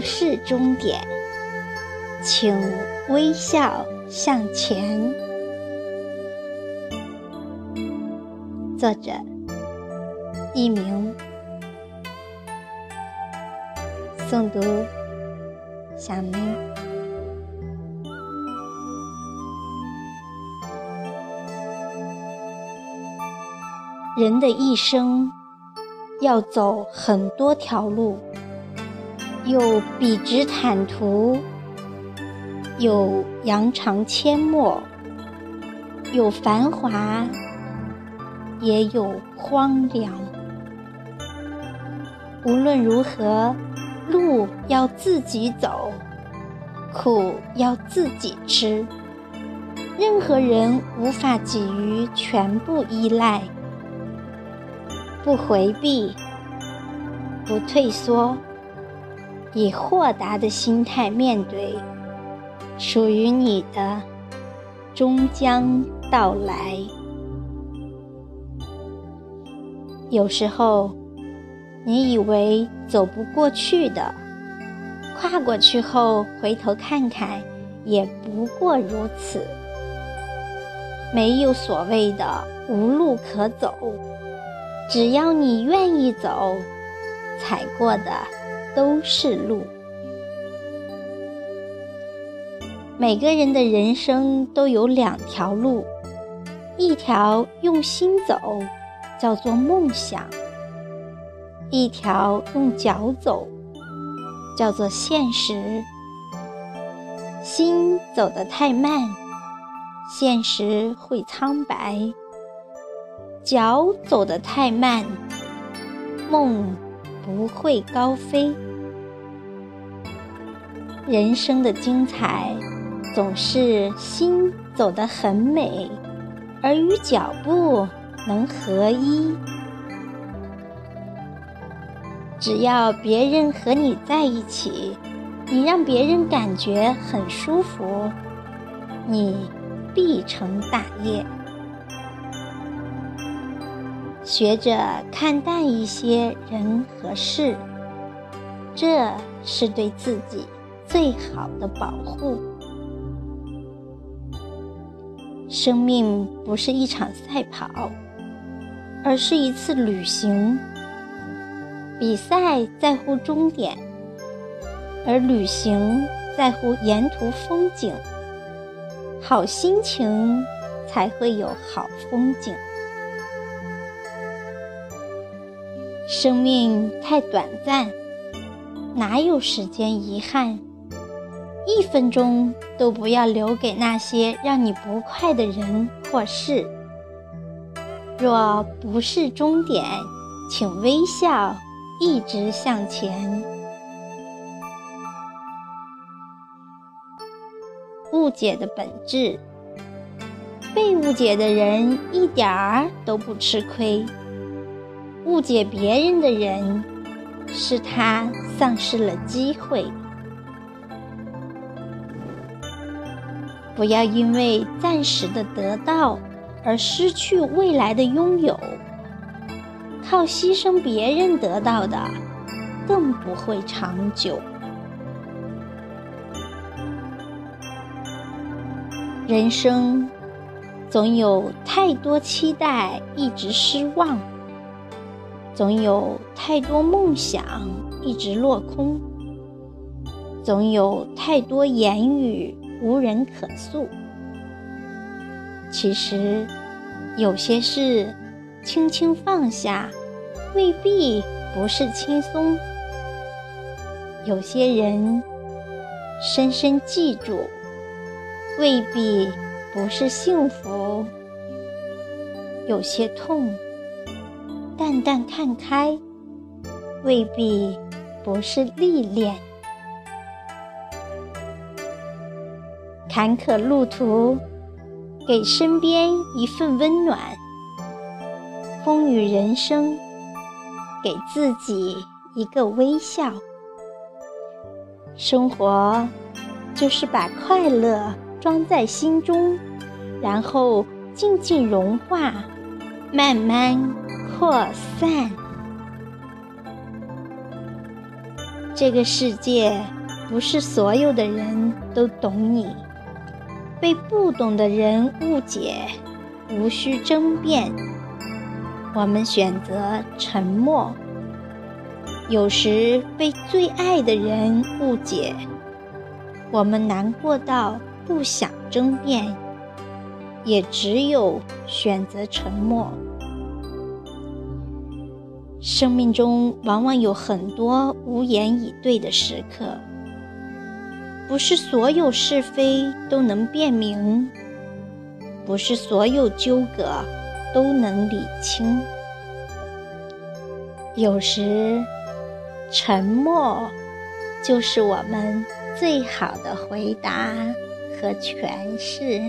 是终点，请微笑向前。作者：佚名，诵读：小明。人的一生。要走很多条路，有笔直坦途，有扬长阡陌，有繁华，也有荒凉。无论如何，路要自己走，苦要自己吃。任何人无法给予全部依赖。不回避，不退缩，以豁达的心态面对，属于你的终将到来。有时候，你以为走不过去的，跨过去后回头看看，也不过如此。没有所谓的无路可走。只要你愿意走，踩过的都是路。每个人的人生都有两条路，一条用心走，叫做梦想；一条用脚走，叫做现实。心走得太慢，现实会苍白。脚走得太慢，梦不会高飞。人生的精彩，总是心走得很美，而与脚步能合一。只要别人和你在一起，你让别人感觉很舒服，你必成大业。学着看淡一些人和事，这是对自己最好的保护。生命不是一场赛跑，而是一次旅行。比赛在乎终点，而旅行在乎沿途风景。好心情才会有好风景。生命太短暂，哪有时间遗憾？一分钟都不要留给那些让你不快的人或事。若不是终点，请微笑，一直向前。误解的本质，被误解的人一点儿都不吃亏。误解别人的人，是他丧失了机会。不要因为暂时的得到而失去未来的拥有。靠牺牲别人得到的，更不会长久。人生总有太多期待，一直失望。总有太多梦想一直落空，总有太多言语无人可诉。其实，有些事轻轻放下，未必不是轻松；有些人深深记住，未必不是幸福；有些痛。淡淡看开，未必不是历练。坎坷路途，给身边一份温暖；风雨人生，给自己一个微笑。生活就是把快乐装在心中，然后静静融化，慢慢。扩散。这个世界不是所有的人都懂你，被不懂的人误解，无需争辩。我们选择沉默。有时被最爱的人误解，我们难过到不想争辩，也只有选择沉默。生命中往往有很多无言以对的时刻，不是所有是非都能辨明，不是所有纠葛都能理清。有时，沉默就是我们最好的回答和诠释。